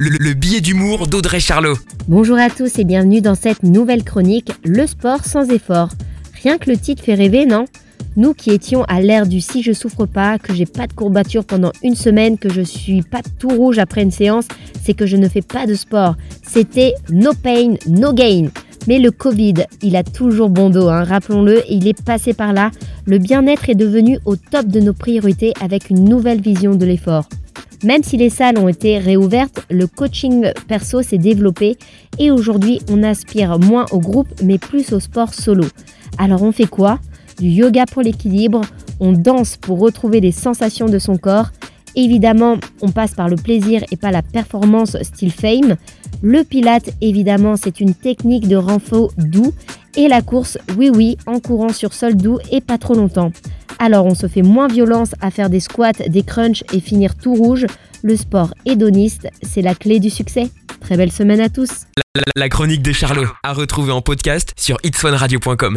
le, le billet d'humour d'Audrey Charlot. Bonjour à tous et bienvenue dans cette nouvelle chronique, le sport sans effort. Rien que le titre fait rêver, non? Nous qui étions à l'ère du si je souffre pas, que j'ai pas de courbature pendant une semaine, que je suis pas tout rouge après une séance, c'est que je ne fais pas de sport. C'était no pain, no gain. Mais le Covid, il a toujours bon dos, hein, rappelons-le, il est passé par là. Le bien-être est devenu au top de nos priorités avec une nouvelle vision de l'effort. Même si les salles ont été réouvertes, le coaching perso s'est développé et aujourd'hui on aspire moins au groupe mais plus au sport solo. Alors on fait quoi? Du yoga pour l'équilibre, on danse pour retrouver les sensations de son corps. Évidemment, on passe par le plaisir et pas la performance style fame. Le pilate, évidemment, c'est une technique de renfort doux. Et la course, oui oui, en courant sur sol doux et pas trop longtemps. Alors on se fait moins violence à faire des squats, des crunchs et finir tout rouge. Le sport hédoniste, c'est la clé du succès. Très belle semaine à tous. La, chronique de Charlot, à retrouver en podcast sur itswanradio.com.